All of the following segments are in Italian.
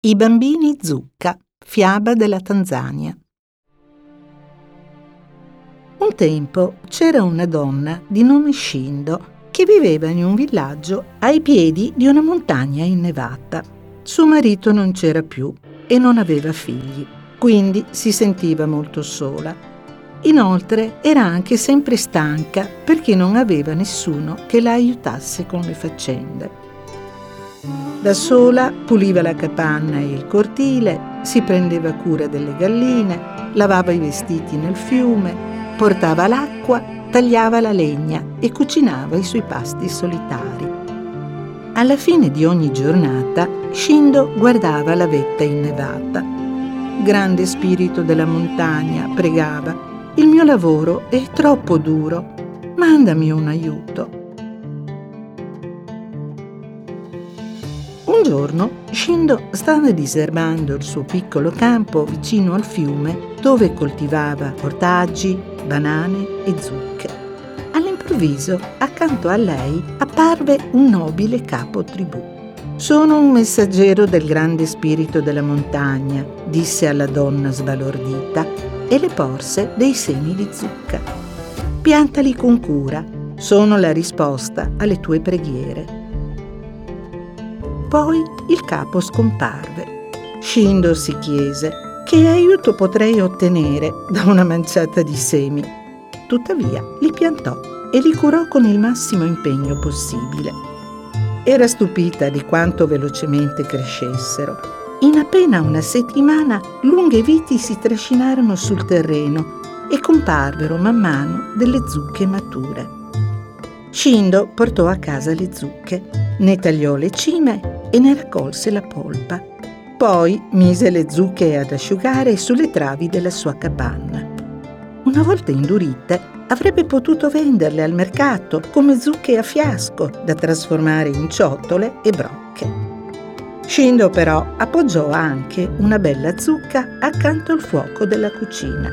I bambini zucca, fiaba della Tanzania. Un tempo c'era una donna di nome Shindo che viveva in un villaggio ai piedi di una montagna innevata. Suo marito non c'era più e non aveva figli, quindi si sentiva molto sola. Inoltre era anche sempre stanca perché non aveva nessuno che la aiutasse con le faccende. Da sola puliva la capanna e il cortile, si prendeva cura delle galline, lavava i vestiti nel fiume, portava l'acqua, tagliava la legna e cucinava i suoi pasti solitari. Alla fine di ogni giornata, Shindo guardava la vetta innevata. Grande spirito della montagna, pregava, il mio lavoro è troppo duro, mandami un aiuto. Un giorno Shindo stava diserbando il suo piccolo campo vicino al fiume dove coltivava ortaggi, banane e zucche. All'improvviso, accanto a lei, apparve un nobile capo tribù. Sono un messaggero del grande spirito della montagna, disse alla donna sbalordita e le porse dei semi di zucca. Piantali con cura, sono la risposta alle tue preghiere. Poi il capo scomparve. Shindo si chiese che aiuto potrei ottenere da una manciata di semi. Tuttavia li piantò e li curò con il massimo impegno possibile. Era stupita di quanto velocemente crescessero. In appena una settimana lunghe viti si trascinarono sul terreno e comparvero man mano delle zucche mature. Shindo portò a casa le zucche, ne tagliò le cime e ne raccolse la polpa. Poi mise le zucche ad asciugare sulle travi della sua capanna. Una volta indurite, avrebbe potuto venderle al mercato come zucche a fiasco da trasformare in ciotole e brocche. Shindo però appoggiò anche una bella zucca accanto al fuoco della cucina.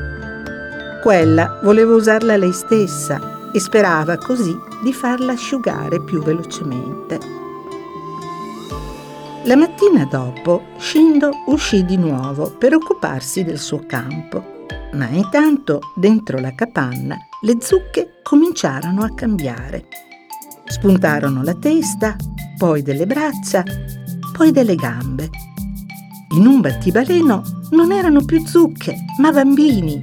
Quella voleva usarla lei stessa e sperava così di farla asciugare più velocemente. La mattina dopo Shindo uscì di nuovo per occuparsi del suo campo, ma intanto dentro la capanna le zucche cominciarono a cambiare. Spuntarono la testa, poi delle braccia, poi delle gambe. In un battibaleno non erano più zucche, ma bambini.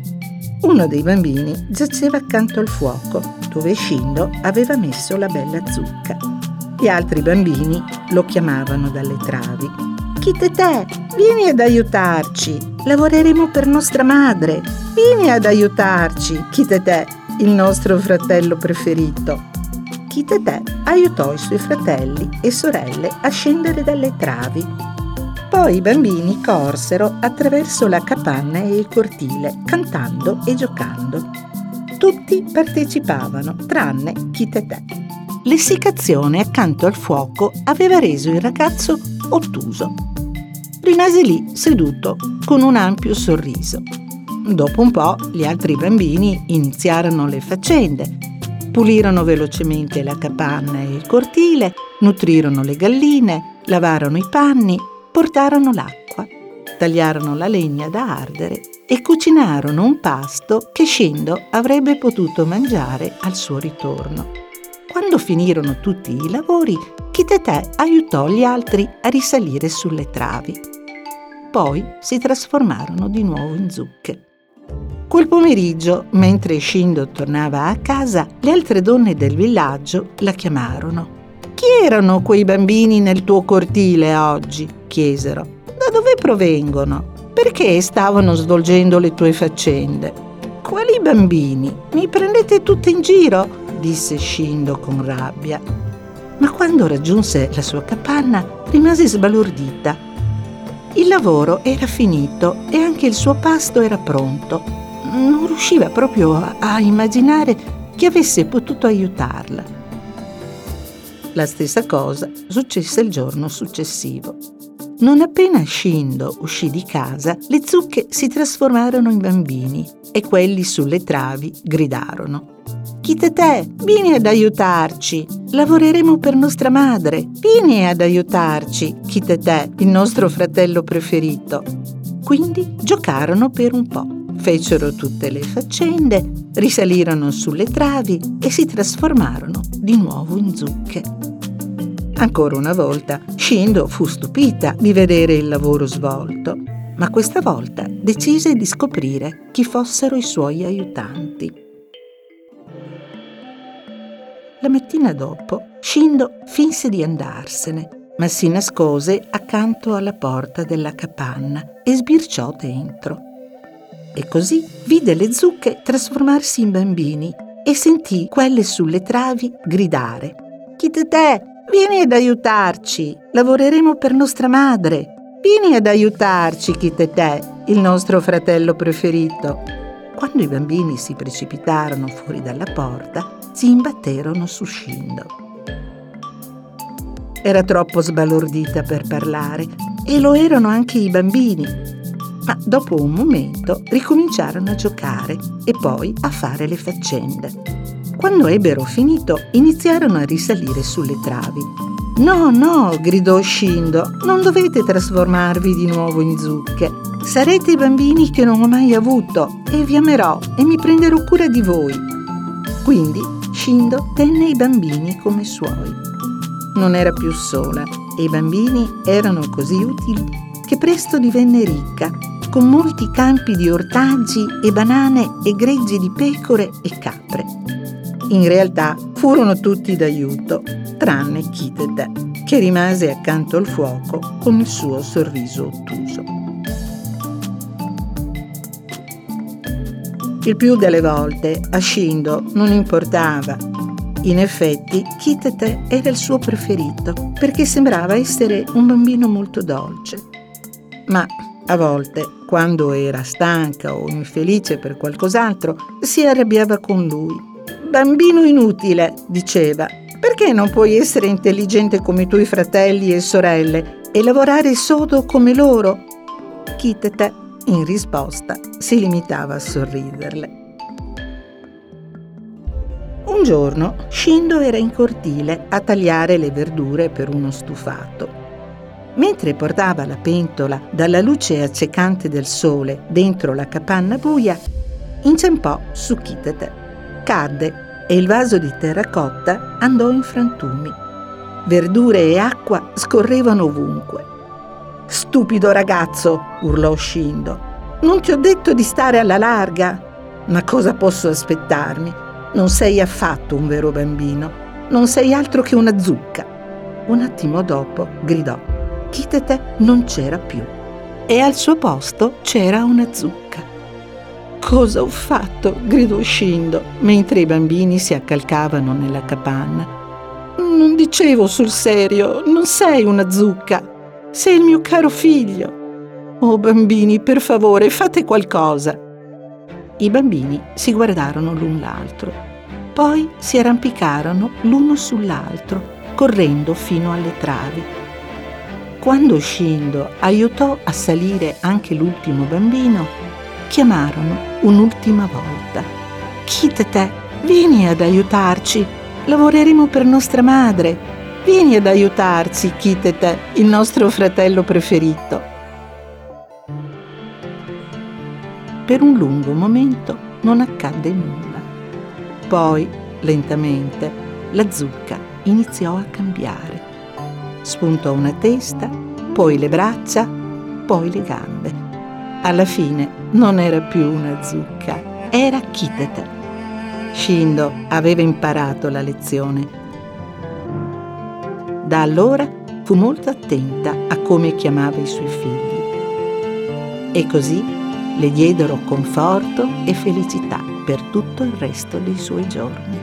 Uno dei bambini giaceva accanto al fuoco, dove Shindo aveva messo la bella zucca. Gli altri bambini lo chiamavano dalle travi. Chitetè, vieni ad aiutarci. Lavoreremo per nostra madre. Vieni ad aiutarci, Chitetè, il nostro fratello preferito. Chitetè aiutò i suoi fratelli e sorelle a scendere dalle travi. Poi i bambini corsero attraverso la capanna e il cortile, cantando e giocando. Tutti partecipavano, tranne Chitetè. L'essiccazione accanto al fuoco aveva reso il ragazzo ottuso. Rimase lì seduto con un ampio sorriso. Dopo un po' gli altri bambini iniziarono le faccende. Pulirono velocemente la capanna e il cortile, nutrirono le galline, lavarono i panni, portarono l'acqua, tagliarono la legna da ardere e cucinarono un pasto che Shindo avrebbe potuto mangiare al suo ritorno. Quando finirono tutti i lavori, Chitetè aiutò gli altri a risalire sulle travi. Poi si trasformarono di nuovo in zucche. Quel pomeriggio, mentre Shindo tornava a casa, le altre donne del villaggio la chiamarono. Chi erano quei bambini nel tuo cortile oggi? chiesero. Da dove provengono? Perché stavano svolgendo le tue faccende? Quali bambini? Mi prendete tutte in giro? Disse Shindo con rabbia. Ma quando raggiunse la sua capanna rimase sbalordita. Il lavoro era finito e anche il suo pasto era pronto. Non riusciva proprio a, immaginare chi avesse potuto aiutarla. La stessa cosa successe il giorno successivo. Non appena Shindo uscì di casa, le zucche si trasformarono in bambini e quelli sulle travi gridarono. Chitetè, vieni ad aiutarci. Lavoreremo per nostra madre. Vieni ad aiutarci, Chitetè, il nostro fratello preferito. Quindi giocarono per un po'. Fecero tutte le faccende, risalirono sulle travi e si trasformarono di nuovo in zucche. Ancora una volta Shindo fu stupita di vedere il lavoro svolto, ma questa volta decise di scoprire chi fossero i suoi aiutanti. La mattina dopo Shindo finse di andarsene, ma si nascose accanto alla porta della capanna e sbirciò dentro. E così vide le zucche trasformarsi in bambini e sentì quelle sulle travi gridare. Chi te Vieni ad aiutarci, lavoreremo per nostra madre. Vieni ad aiutarci, Kitete, il nostro fratello preferito. Quando i bambini si precipitarono fuori dalla porta, si imbatterono su Shindo. Era troppo sbalordita per parlare e lo erano anche i bambini, ma dopo un momento ricominciarono a giocare e poi a fare le faccende. Quando ebbero finito, iniziarono a risalire sulle travi. No, no, gridò Shindo, non dovete trasformarvi di nuovo in zucche. Sarete i bambini che non ho mai avuto e vi amerò e mi prenderò cura di voi. Quindi Shindo tenne i bambini come suoi. Non era più sola e i bambini erano così utili che presto divenne ricca, con molti campi di ortaggi e banane e greggi di pecore e capre. In realtà furono tutti d'aiuto, tranne Kitete, che rimase accanto al fuoco con il suo sorriso ottuso. Il più delle volte a Shindo non importava. In effetti, Kitete era il suo preferito perché sembrava essere un bambino molto dolce. Ma a volte, quando era stanca o infelice per qualcos'altro, si arrabbiava con lui Bambino inutile, diceva, perché non puoi essere intelligente come i tuoi fratelli e sorelle e lavorare sodo come loro? Kitete, in risposta, si limitava a sorriderle. Un giorno Shindo era in cortile a tagliare le verdure per uno stufato. Mentre portava la pentola dalla luce accecante del sole dentro la capanna buia, inciampò su Kitete cadde e il vaso di terracotta andò in frantumi. Verdure e acqua scorrevano ovunque. Stupido ragazzo, urlò Shindo. Non ti ho detto di stare alla larga. Ma cosa posso aspettarmi? Non sei affatto un vero bambino. Non sei altro che una zucca. Un attimo dopo gridò. Kitete non c'era più. E al suo posto c'era una zucca. Cosa ho fatto? gridò Shindo, mentre i bambini si accalcavano nella capanna. Non dicevo sul serio, non sei una zucca, sei il mio caro figlio. Oh bambini, per favore, fate qualcosa. I bambini si guardarono l'un l'altro, poi si arrampicarono l'uno sull'altro, correndo fino alle travi. Quando Shindo aiutò a salire anche l'ultimo bambino, chiamarono un'ultima volta. Kitete, vieni ad aiutarci, lavoreremo per nostra madre. Vieni ad aiutarci, Kitete, il nostro fratello preferito. Per un lungo momento non accadde nulla. Poi, lentamente, la zucca iniziò a cambiare. Spuntò una testa, poi le braccia, poi le gambe. Alla fine non era più una zucca, era Kitete. Shindo aveva imparato la lezione. Da allora fu molto attenta a come chiamava i suoi figli. E così le diedero conforto e felicità per tutto il resto dei suoi giorni.